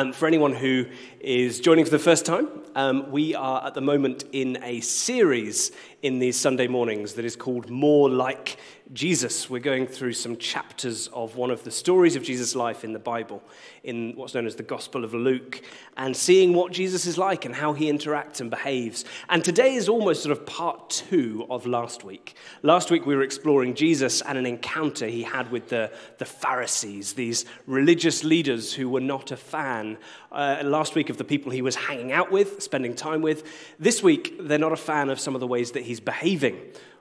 Um, for anyone who is joining for the first time, um, we are at the moment in a series in these Sunday mornings that is called More Like Jesus. We're going through some chapters of one of the stories of Jesus' life in the Bible, in what's known as the Gospel of Luke, and seeing what Jesus is like and how he interacts and behaves. And today is almost sort of part two of last week. Last week we were exploring Jesus and an encounter he had with the, the Pharisees, these religious leaders who were not a fan uh, last week of the people he was hanging out with, spending time with. This week, they're not a fan of some of the ways that he's behaving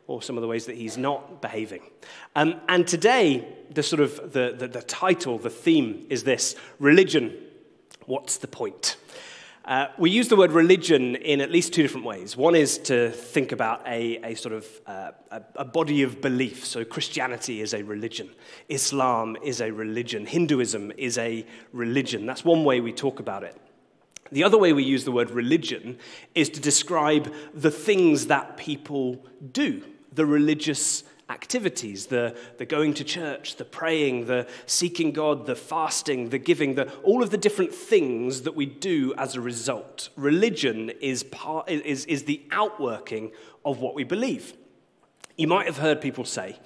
or some of the ways that he's not behaving. Um, and today, the sort of the, the, the title, the theme is this religion. What's the point? Uh, we use the word religion in at least two different ways. One is to think about a, a sort of uh, a, a, body of belief. So Christianity is a religion, Islam is a religion, Hinduism is a religion. That's one way we talk about it. The other way we use the word religion is to describe the things that people do, the religious activities the, the going to church, the praying, the seeking God, the fasting, the giving, the, all of the different things that we do as a result. Religion is, part, is, is the outworking of what we believe. You might have heard people say,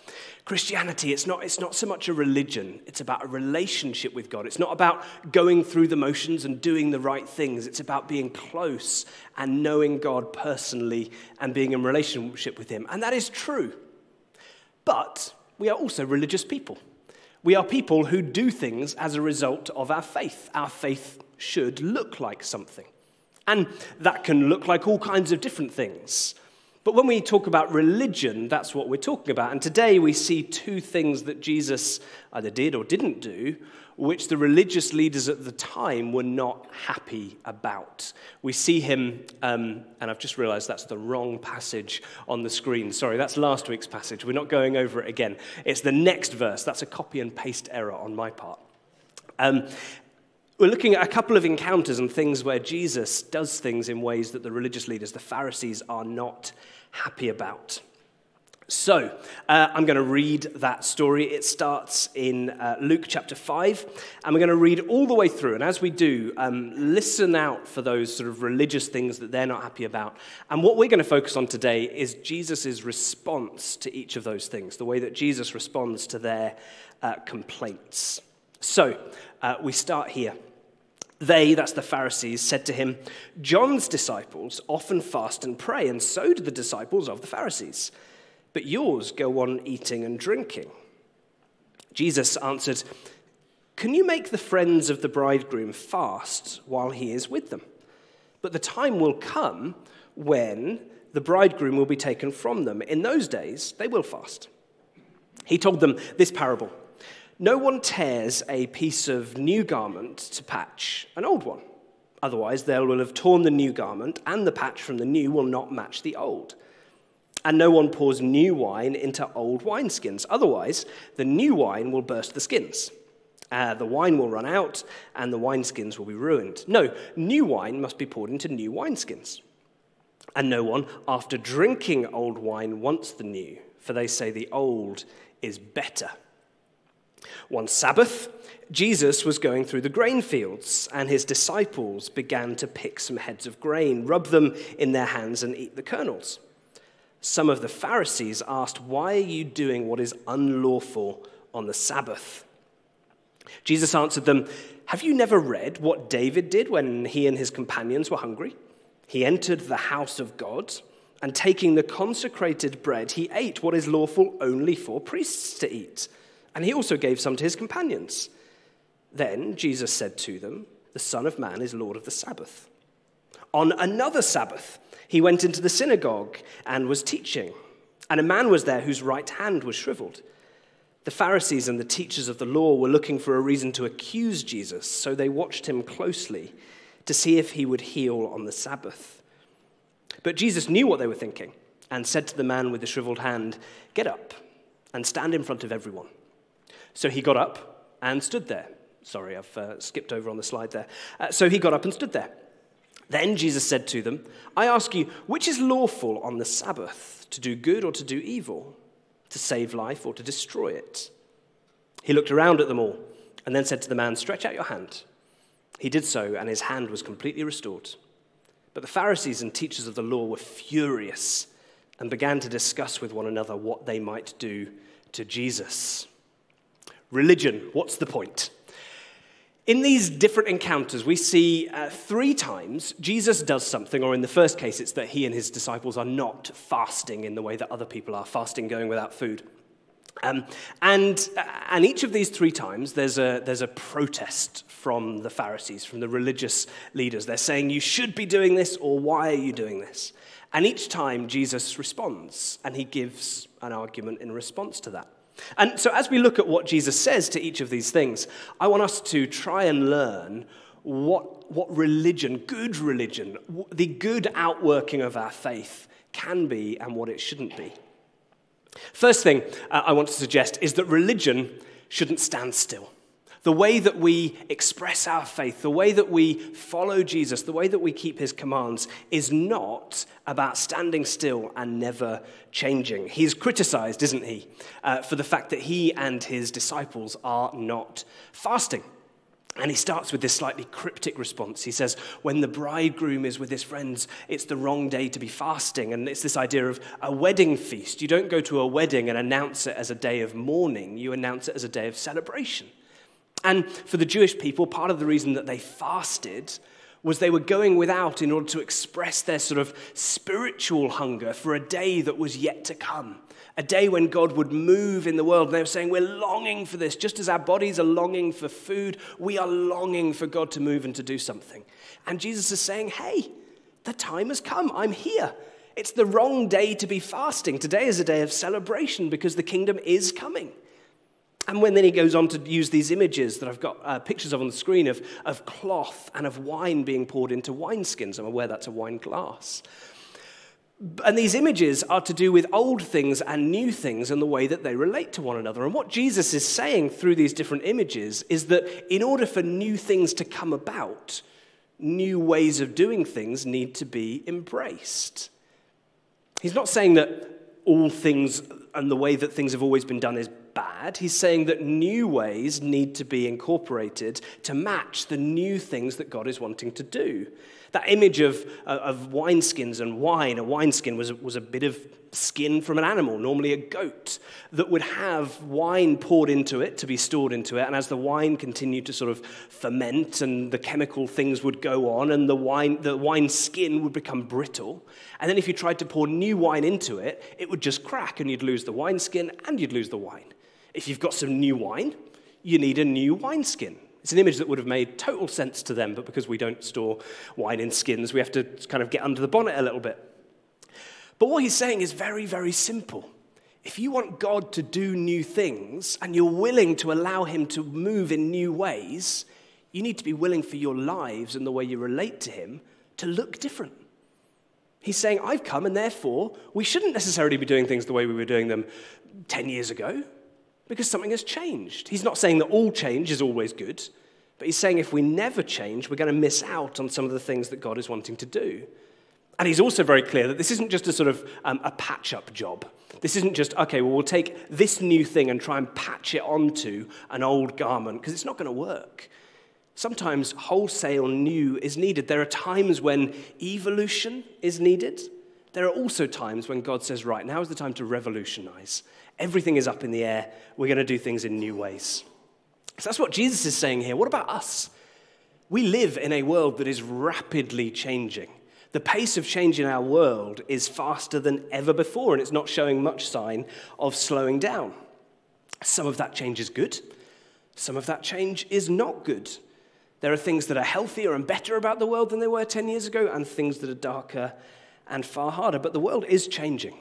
Christianity, it's not, it's not so much a religion, it's about a relationship with God. It's not about going through the motions and doing the right things. It's about being close and knowing God personally and being in relationship with Him. And that is true. But we are also religious people. We are people who do things as a result of our faith. Our faith should look like something. And that can look like all kinds of different things. But when we talk about religion, that's what we're talking about. And today we see two things that Jesus either did or didn't do which the religious leaders at the time were not happy about. We see him, um, and I've just realized that's the wrong passage on the screen. Sorry, that's last week's passage. We're not going over it again. It's the next verse. That's a copy and paste error on my part. Um, we're looking at a couple of encounters and things where Jesus does things in ways that the religious leaders, the Pharisees, are not happy about. So, uh, I'm going to read that story. It starts in uh, Luke chapter 5, and we're going to read all the way through. And as we do, um, listen out for those sort of religious things that they're not happy about. And what we're going to focus on today is Jesus' response to each of those things, the way that Jesus responds to their uh, complaints. So, uh, we start here. They, that's the Pharisees, said to him, John's disciples often fast and pray, and so do the disciples of the Pharisees but yours go on eating and drinking. Jesus answered, Can you make the friends of the bridegroom fast while he is with them? But the time will come when the bridegroom will be taken from them. In those days, they will fast. He told them this parable No one tears a piece of new garment to patch an old one. Otherwise, they will have torn the new garment, and the patch from the new will not match the old. And no one pours new wine into old wineskins. Otherwise, the new wine will burst the skins. Uh, the wine will run out, and the wineskins will be ruined. No, new wine must be poured into new wineskins. And no one, after drinking old wine, wants the new, for they say the old is better. One Sabbath, Jesus was going through the grain fields, and his disciples began to pick some heads of grain, rub them in their hands, and eat the kernels some of the Pharisees asked, Why are you doing what is unlawful on the Sabbath? Jesus answered them, Have you never read what David did when he and his companions were hungry? He entered the house of God, and taking the consecrated bread, he ate what is lawful only for priests to eat. And he also gave some to his companions. Then Jesus said to them, The Son of Man is Lord of the Sabbath. On another Sabbath, he went into the synagogue and was teaching. And a man was there whose right hand was shriveled. The Pharisees and the teachers of the law were looking for a reason to accuse Jesus, so they watched him closely to see if he would heal on the Sabbath. But Jesus knew what they were thinking and said to the man with the shriveled hand, Get up and stand in front of everyone. So he got up and stood there. Sorry, I've uh, skipped over on the slide there. Uh, so he got up and stood there. Then Jesus said to them, I ask you, which is lawful on the Sabbath, to do good or to do evil, to save life or to destroy it? He looked around at them all and then said to the man, Stretch out your hand. He did so, and his hand was completely restored. But the Pharisees and teachers of the law were furious and began to discuss with one another what they might do to Jesus. Religion, what's the point? In these different encounters, we see uh, three times Jesus does something, or in the first case, it's that he and his disciples are not fasting in the way that other people are, fasting going without food. Um, and, uh, and each of these three times, there's a, there's a protest from the Pharisees, from the religious leaders. They're saying, You should be doing this, or why are you doing this? And each time, Jesus responds, and he gives an argument in response to that. And so, as we look at what Jesus says to each of these things, I want us to try and learn what, what religion, good religion, the good outworking of our faith can be and what it shouldn't be. First thing uh, I want to suggest is that religion shouldn't stand still. The way that we express our faith, the way that we follow Jesus, the way that we keep his commands is not about standing still and never changing. He's criticized, isn't he, uh, for the fact that he and his disciples are not fasting. And he starts with this slightly cryptic response. He says, When the bridegroom is with his friends, it's the wrong day to be fasting. And it's this idea of a wedding feast. You don't go to a wedding and announce it as a day of mourning, you announce it as a day of celebration. And for the Jewish people, part of the reason that they fasted was they were going without in order to express their sort of spiritual hunger for a day that was yet to come, a day when God would move in the world. And they were saying, We're longing for this. Just as our bodies are longing for food, we are longing for God to move and to do something. And Jesus is saying, Hey, the time has come. I'm here. It's the wrong day to be fasting. Today is a day of celebration because the kingdom is coming. And when then he goes on to use these images that I've got uh, pictures of on the screen of, of cloth and of wine being poured into wineskins. I'm aware that's a wine glass. And these images are to do with old things and new things and the way that they relate to one another. And what Jesus is saying through these different images is that in order for new things to come about, new ways of doing things need to be embraced. He's not saying that all things and the way that things have always been done is bad. He's saying that new ways need to be incorporated to match the new things that God is wanting to do. That image of, uh, of wineskins and wine, a wineskin was, was a bit of skin from an animal, normally a goat, that would have wine poured into it to be stored into it. And as the wine continued to sort of ferment and the chemical things would go on, and the wine, the wine skin would become brittle. And then if you tried to pour new wine into it, it would just crack and you'd lose the wineskin and you'd lose the wine. If you've got some new wine, you need a new wineskin. It's an image that would have made total sense to them, but because we don't store wine in skins, we have to kind of get under the bonnet a little bit. But what he's saying is very, very simple. If you want God to do new things and you're willing to allow him to move in new ways, you need to be willing for your lives and the way you relate to him to look different. He's saying, I've come, and therefore, we shouldn't necessarily be doing things the way we were doing them 10 years ago because something has changed. He's not saying that all change is always good, but he's saying if we never change, we're going to miss out on some of the things that God is wanting to do. And he's also very clear that this isn't just a sort of um, a patch up job. This isn't just, okay, well, we'll take this new thing and try and patch it onto an old garment, because it's not going to work. Sometimes wholesale new is needed. There are times when evolution is needed. There are also times when God says, right, now is the time to revolutionize. Everything is up in the air. We're going to do things in new ways. So that's what Jesus is saying here. What about us? We live in a world that is rapidly changing. The pace of change in our world is faster than ever before, and it's not showing much sign of slowing down. Some of that change is good, some of that change is not good. There are things that are healthier and better about the world than they were 10 years ago, and things that are darker and far harder. But the world is changing.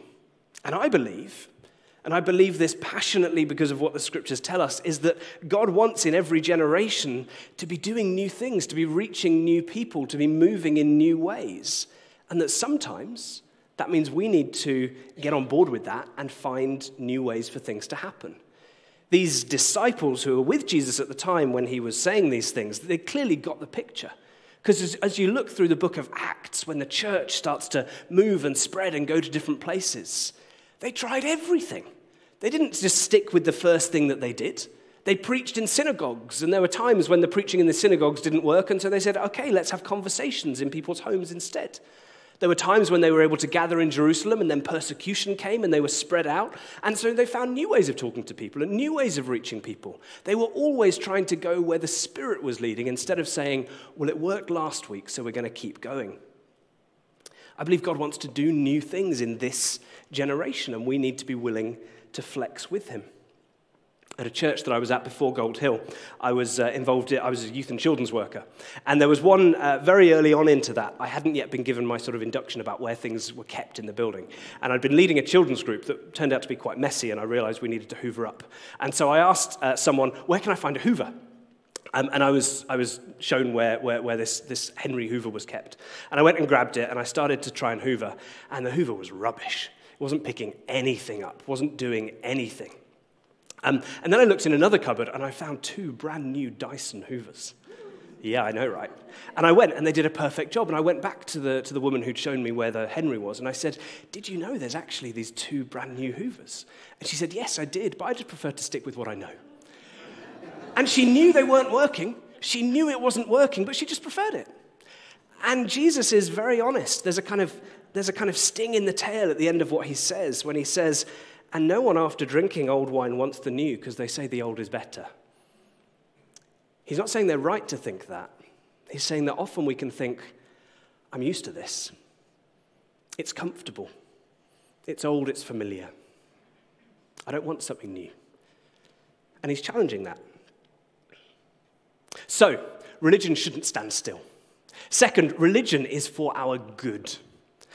And I believe and I believe this passionately because of what the scriptures tell us, is that God wants in every generation to be doing new things, to be reaching new people, to be moving in new ways. And that sometimes that means we need to get on board with that and find new ways for things to happen. These disciples who were with Jesus at the time when he was saying these things, they clearly got the picture. Because as, as, you look through the book of Acts, when the church starts to move and spread and go to different places, they tried everything. They didn't just stick with the first thing that they did. They preached in synagogues, and there were times when the preaching in the synagogues didn't work, and so they said, okay, let's have conversations in people's homes instead. There were times when they were able to gather in Jerusalem, and then persecution came and they were spread out. And so they found new ways of talking to people and new ways of reaching people. They were always trying to go where the Spirit was leading instead of saying, well, it worked last week, so we're going to keep going. I believe God wants to do new things in this generation, and we need to be willing to flex with Him at a church that I was at before Gold Hill, I was uh, involved in, I was a youth and children's worker. And there was one uh, very early on into that, I hadn't yet been given my sort of induction about where things were kept in the building. And I'd been leading a children's group that turned out to be quite messy, and I realized we needed to hoover up. And so I asked uh, someone, where can I find a hoover? Um, and I was, I was shown where, where, where this, this Henry Hoover was kept. And I went and grabbed it, and I started to try and hoover, and the hoover was rubbish. It wasn't picking anything up, wasn't doing anything. Um, and then I looked in another cupboard and I found two brand new Dyson Hoovers. Yeah, I know, right? And I went and they did a perfect job. And I went back to the, to the woman who'd shown me where the Henry was and I said, Did you know there's actually these two brand new Hoovers? And she said, Yes, I did, but I just prefer to stick with what I know. And she knew they weren't working. She knew it wasn't working, but she just preferred it. And Jesus is very honest. There's a kind of, there's a kind of sting in the tail at the end of what he says when he says, and no one, after drinking old wine, wants the new because they say the old is better. He's not saying they're right to think that. He's saying that often we can think, I'm used to this. It's comfortable. It's old, it's familiar. I don't want something new. And he's challenging that. So, religion shouldn't stand still. Second, religion is for our good.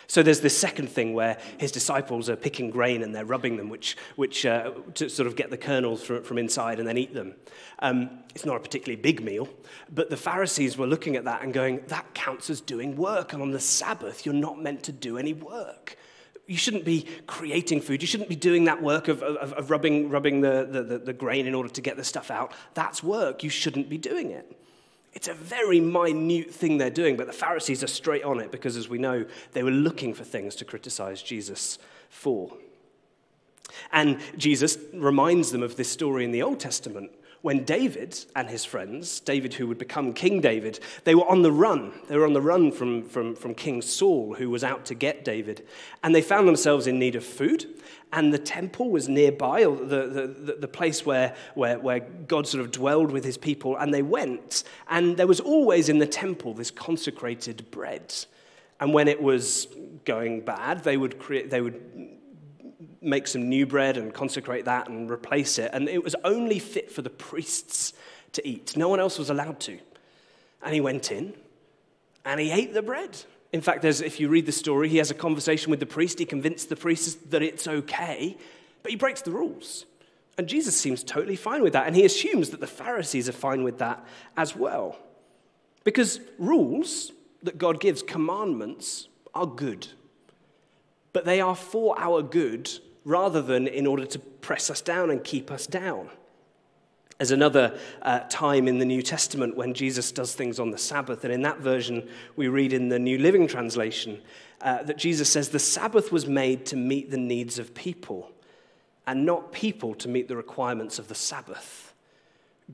So there's this second thing where his disciples are picking grain and they're rubbing them, which, which uh, to sort of get the kernels from, from inside and then eat them. Um, it's not a particularly big meal, but the Pharisees were looking at that and going, that counts as doing work. And on the Sabbath, you're not meant to do any work. You shouldn't be creating food. You shouldn't be doing that work of, of, of rubbing, rubbing the, the, the grain in order to get the stuff out. That's work. You shouldn't be doing it. It's a very minute thing they're doing, but the Pharisees are straight on it because, as we know, they were looking for things to criticize Jesus for. And Jesus reminds them of this story in the Old Testament when David and his friends, David who would become King David, they were on the run. They were on the run from, from, from King Saul, who was out to get David. And they found themselves in need of food, and the temple was nearby, or the, the, the place where, where, where God sort of dwelled with his people. And they went, and there was always in the temple this consecrated bread. And when it was going bad, they would, create, they would make some new bread and consecrate that and replace it. And it was only fit for the priests to eat. No one else was allowed to. And he went in and he ate the bread. In fact, if you read the story, he has a conversation with the priest. He convinced the priest that it's okay, but he breaks the rules. And Jesus seems totally fine with that. And he assumes that the Pharisees are fine with that as well. Because rules that God gives, commandments, are good. But they are for our good rather than in order to press us down and keep us down. There's another uh, time in the New Testament when Jesus does things on the Sabbath, and in that version, we read in the New Living Translation uh, that Jesus says, The Sabbath was made to meet the needs of people, and not people to meet the requirements of the Sabbath.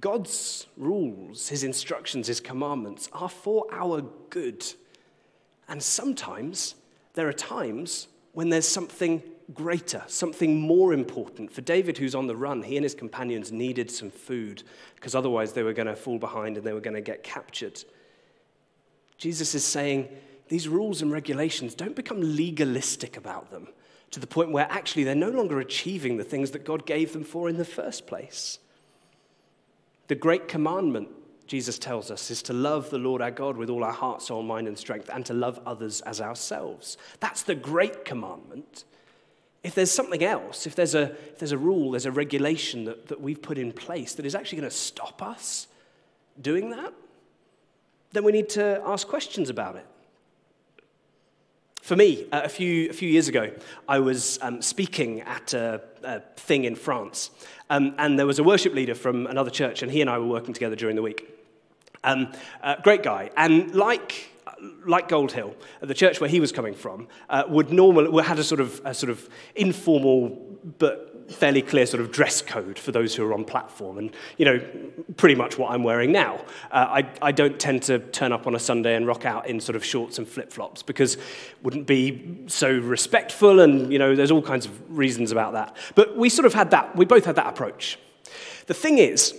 God's rules, his instructions, his commandments are for our good. And sometimes there are times when there's something greater, something more important. For David, who's on the run, he and his companions needed some food because otherwise they were going to fall behind and they were going to get captured. Jesus is saying these rules and regulations don't become legalistic about them to the point where actually they're no longer achieving the things that God gave them for in the first place. The great commandment, Jesus tells us, is to love the Lord our God with all our heart, soul, mind, and strength, and to love others as ourselves. That's the great commandment. If there's something else, if there's a, if there's a rule, there's a regulation that, that we've put in place that is actually going to stop us doing that, then we need to ask questions about it. For me, uh, a, few, a few years ago, I was um, speaking at a, a, thing in France, um, and there was a worship leader from another church, and he and I were working together during the week. Um, uh, great guy. And like like Gold Hill, the church where he was coming from, uh, would normally had a sort of a sort of informal but fairly clear sort of dress code for those who are on platform, and you know, pretty much what I'm wearing now. Uh, I, I don't tend to turn up on a Sunday and rock out in sort of shorts and flip flops because wouldn't be so respectful, and you know, there's all kinds of reasons about that. But we sort of had that. We both had that approach. The thing is,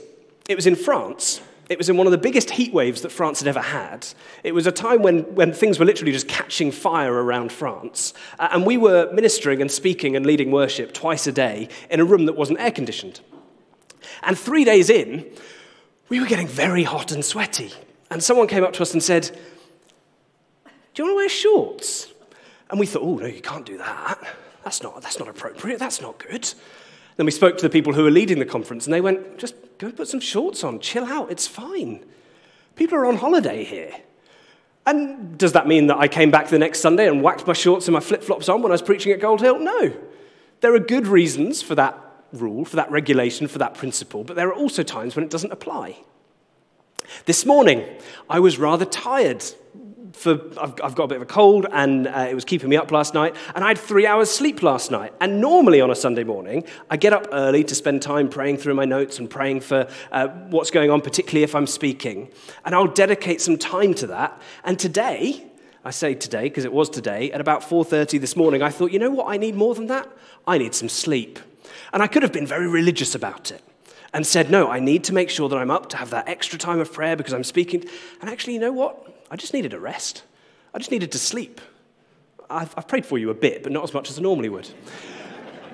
it was in France it was in one of the biggest heat waves that France had ever had. It was a time when, when things were literally just catching fire around France. Uh, and we were ministering and speaking and leading worship twice a day in a room that wasn't air conditioned. And three days in, we were getting very hot and sweaty. And someone came up to us and said, Do you want to wear shorts? And we thought, Oh, no, you can't do that. That's not, that's not appropriate. That's not good. Then we spoke to the people who were leading the conference, and they went, just go put some shorts on, chill out, it's fine. People are on holiday here. And does that mean that I came back the next Sunday and whacked my shorts and my flip flops on when I was preaching at Gold Hill? No. There are good reasons for that rule, for that regulation, for that principle, but there are also times when it doesn't apply. This morning, I was rather tired for I've, I've, got a bit of a cold and uh, it was keeping me up last night and i had three hours sleep last night. And normally on a sunday morning i get up early to spend time praying through my notes and praying for uh, what's going on particularly if i'm speaking. And i'll dedicate some time to that. And today i say today because it was today at about 4.30 this morning i thought you know what? I need more than that? I need some sleep. And i could have been very religious about it and said, No, I need to make sure that I'm up to have that extra time of prayer because I'm speaking. And actually, you know what? I just needed a rest. I just needed to sleep. I've, I've prayed for you a bit, but not as much as I normally would.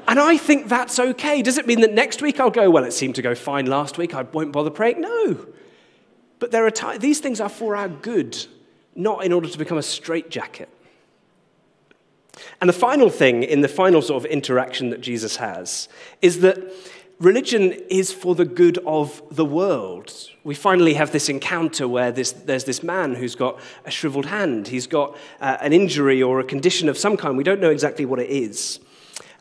And I think that's okay. Does it mean that next week I'll go, well, it seemed to go fine last week, I won't bother praying? No. But there are t- these things are for our good, not in order to become a straitjacket. And the final thing in the final sort of interaction that Jesus has is that religion is for the good of the world. We finally have this encounter where this, there's this man who's got a shriveled hand. He's got uh, an injury or a condition of some kind. We don't know exactly what it is.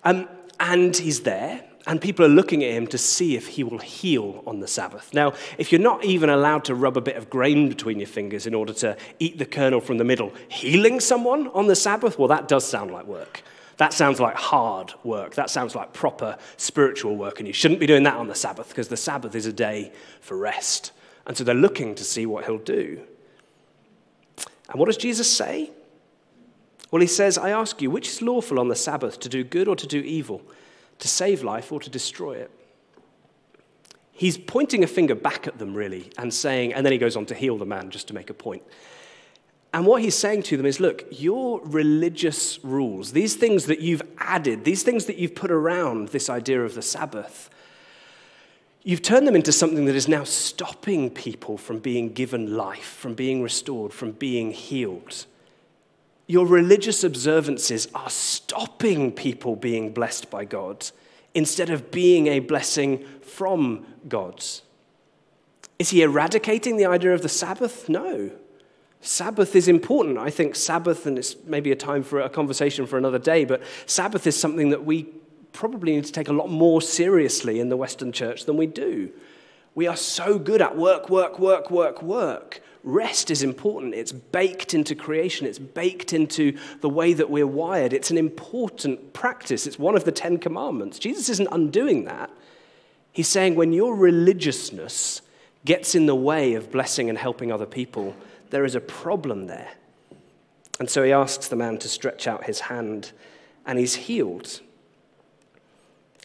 Um, and he's there, and people are looking at him to see if he will heal on the Sabbath. Now, if you're not even allowed to rub a bit of grain between your fingers in order to eat the kernel from the middle, healing someone on the Sabbath, well, that does sound like work. That sounds like hard work. That sounds like proper spiritual work. And you shouldn't be doing that on the Sabbath because the Sabbath is a day for rest. And so they're looking to see what he'll do. And what does Jesus say? Well, he says, I ask you, which is lawful on the Sabbath, to do good or to do evil, to save life or to destroy it? He's pointing a finger back at them, really, and saying, and then he goes on to heal the man just to make a point. And what he's saying to them is look, your religious rules, these things that you've added, these things that you've put around this idea of the Sabbath, you've turned them into something that is now stopping people from being given life, from being restored, from being healed. Your religious observances are stopping people being blessed by God instead of being a blessing from God. Is he eradicating the idea of the Sabbath? No. Sabbath is important. I think Sabbath, and it's maybe a time for a conversation for another day, but Sabbath is something that we probably need to take a lot more seriously in the Western church than we do. We are so good at work, work, work, work, work. Rest is important. It's baked into creation, it's baked into the way that we're wired. It's an important practice. It's one of the Ten Commandments. Jesus isn't undoing that. He's saying when your religiousness gets in the way of blessing and helping other people, there is a problem there. And so he asks the man to stretch out his hand, and he's healed.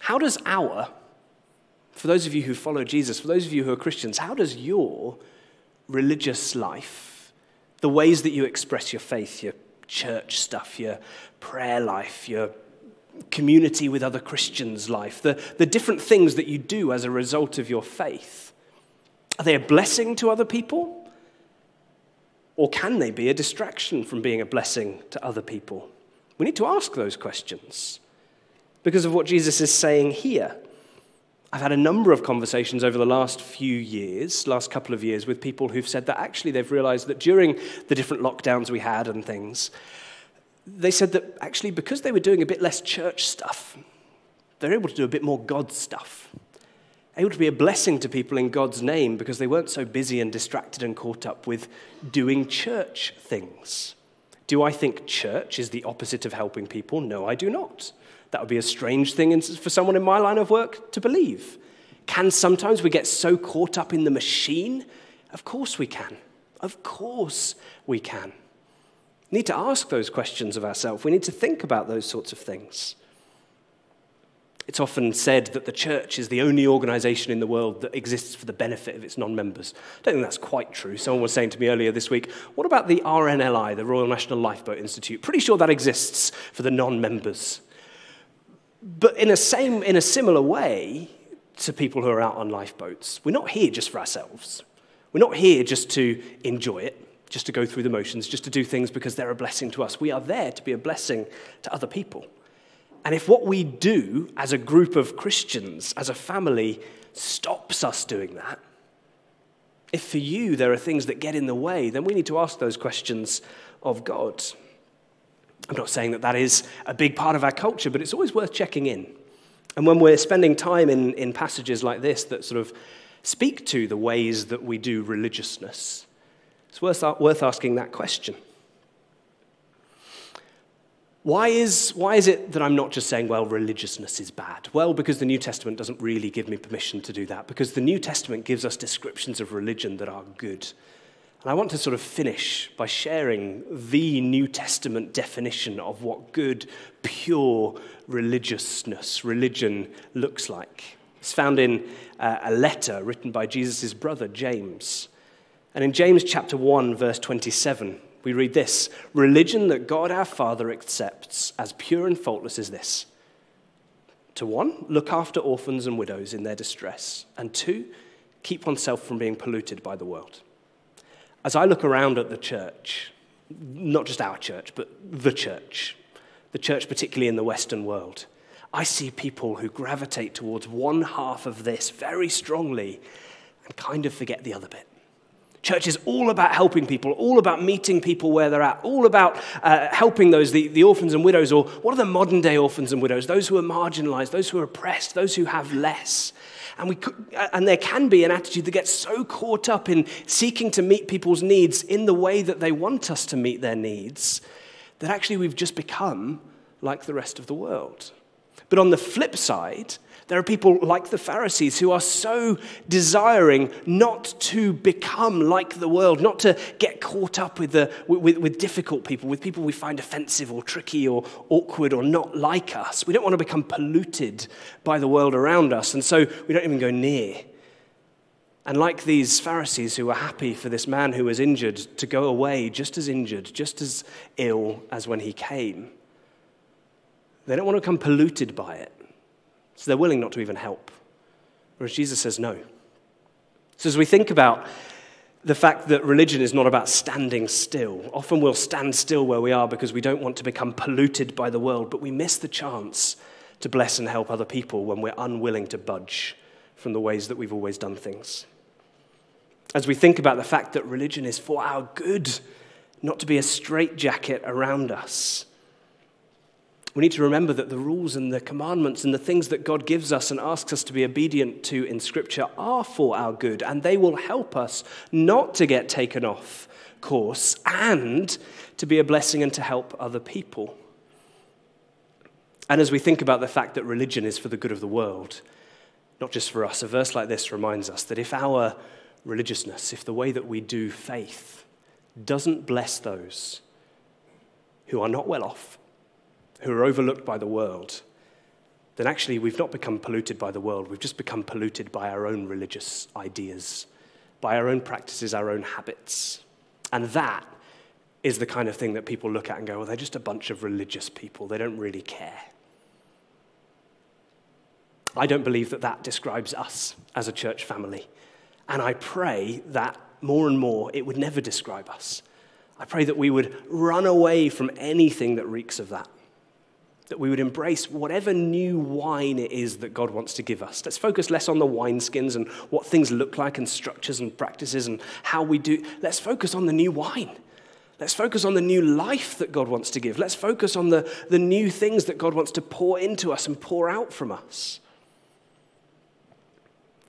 How does our, for those of you who follow Jesus, for those of you who are Christians, how does your religious life, the ways that you express your faith, your church stuff, your prayer life, your community with other Christians life, the, the different things that you do as a result of your faith, are they a blessing to other people? Or can they be a distraction from being a blessing to other people? We need to ask those questions because of what Jesus is saying here. I've had a number of conversations over the last few years, last couple of years, with people who've said that actually they've realized that during the different lockdowns we had and things, they said that actually because they were doing a bit less church stuff, they're able to do a bit more God stuff able to be a blessing to people in God's name because they weren't so busy and distracted and caught up with doing church things. Do I think church is the opposite of helping people? No, I do not. That would be a strange thing for someone in my line of work to believe. Can sometimes we get so caught up in the machine? Of course we can. Of course we can. We need to ask those questions of ourselves. We need to think about those sorts of things. It's often said that the church is the only organization in the world that exists for the benefit of its non members. I don't think that's quite true. Someone was saying to me earlier this week, what about the RNLI, the Royal National Lifeboat Institute? Pretty sure that exists for the non members. But in a, same, in a similar way to people who are out on lifeboats, we're not here just for ourselves. We're not here just to enjoy it, just to go through the motions, just to do things because they're a blessing to us. We are there to be a blessing to other people. And if what we do as a group of Christians, as a family, stops us doing that, if for you there are things that get in the way, then we need to ask those questions of God. I'm not saying that that is a big part of our culture, but it's always worth checking in. And when we're spending time in, in passages like this that sort of speak to the ways that we do religiousness, it's worth, worth asking that question. Why is, why is it that I'm not just saying, well, religiousness is bad? Well, because the New Testament doesn't really give me permission to do that, because the New Testament gives us descriptions of religion that are good. And I want to sort of finish by sharing the New Testament definition of what good, pure religiousness, religion, looks like. It's found in uh, a letter written by Jesus' brother, James. And in James chapter 1, verse 27, we read this Religion that God our Father accepts as pure and faultless is this. To one, look after orphans and widows in their distress. And two, keep oneself from being polluted by the world. As I look around at the church, not just our church, but the church, the church particularly in the Western world, I see people who gravitate towards one half of this very strongly and kind of forget the other bit. Church is all about helping people, all about meeting people where they're at, all about uh, helping those, the, the orphans and widows, or what are the modern day orphans and widows? Those who are marginalized, those who are oppressed, those who have less. And, we could, and there can be an attitude that gets so caught up in seeking to meet people's needs in the way that they want us to meet their needs that actually we've just become like the rest of the world. But on the flip side, there are people like the Pharisees who are so desiring not to become like the world, not to get caught up with, the, with, with, difficult people, with people we find offensive or tricky or awkward or not like us. We don't want to become polluted by the world around us, and so we don't even go near. And like these Pharisees who were happy for this man who was injured to go away just as injured, just as ill as when he came, they don't want to become polluted by it. So they're willing not to even help. Whereas Jesus says no. So as we think about the fact that religion is not about standing still, often we'll stand still where we are because we don't want to become polluted by the world, but we miss the chance to bless and help other people when we're unwilling to budge from the ways that we've always done things. As we think about the fact that religion is for our good, not to be a straitjacket around us, we need to remember that the rules and the commandments and the things that God gives us and asks us to be obedient to in Scripture are for our good, and they will help us not to get taken off course and to be a blessing and to help other people. And as we think about the fact that religion is for the good of the world, not just for us, a verse like this reminds us that if our religiousness, if the way that we do faith doesn't bless those who are not well off, who are overlooked by the world, then actually we've not become polluted by the world. We've just become polluted by our own religious ideas, by our own practices, our own habits. And that is the kind of thing that people look at and go, well, they're just a bunch of religious people. They don't really care. I don't believe that that describes us as a church family. And I pray that more and more it would never describe us. I pray that we would run away from anything that reeks of that that we would embrace whatever new wine it is that God wants to give us. Let's focus less on the wineskins and what things look like and structures and practices and how we do. Let's focus on the new wine. Let's focus on the new life that God wants to give. Let's focus on the, the new things that God wants to pour into us and pour out from us.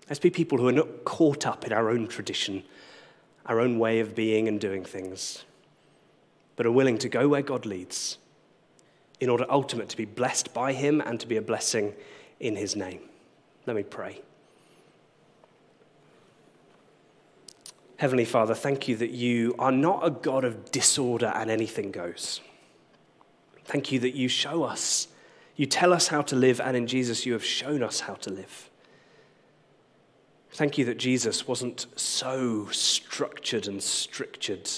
Let's be people who are not caught up in our own tradition, our own way of being and doing things. but are willing to go where God leads in order ultimately to be blessed by Him and to be a blessing in His name. Let me pray. Heavenly Father, thank you that you are not a God of disorder and anything goes. Thank you that you show us, you tell us how to live, and in Jesus you have shown us how to live. Thank you that Jesus wasn't so structured and strictured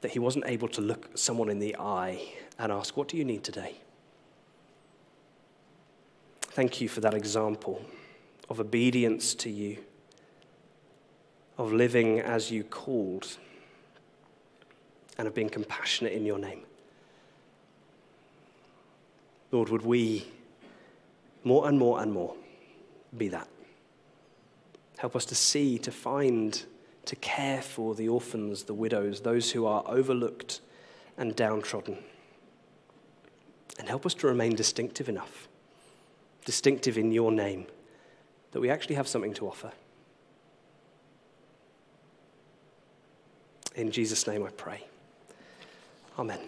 that he wasn't able to look someone in the eye and ask, What do you need today? Thank you for that example of obedience to you, of living as you called, and of being compassionate in your name. Lord, would we more and more and more be that? Help us to see, to find, to care for the orphans, the widows, those who are overlooked and downtrodden. And help us to remain distinctive enough, distinctive in your name, that we actually have something to offer. In Jesus' name I pray. Amen.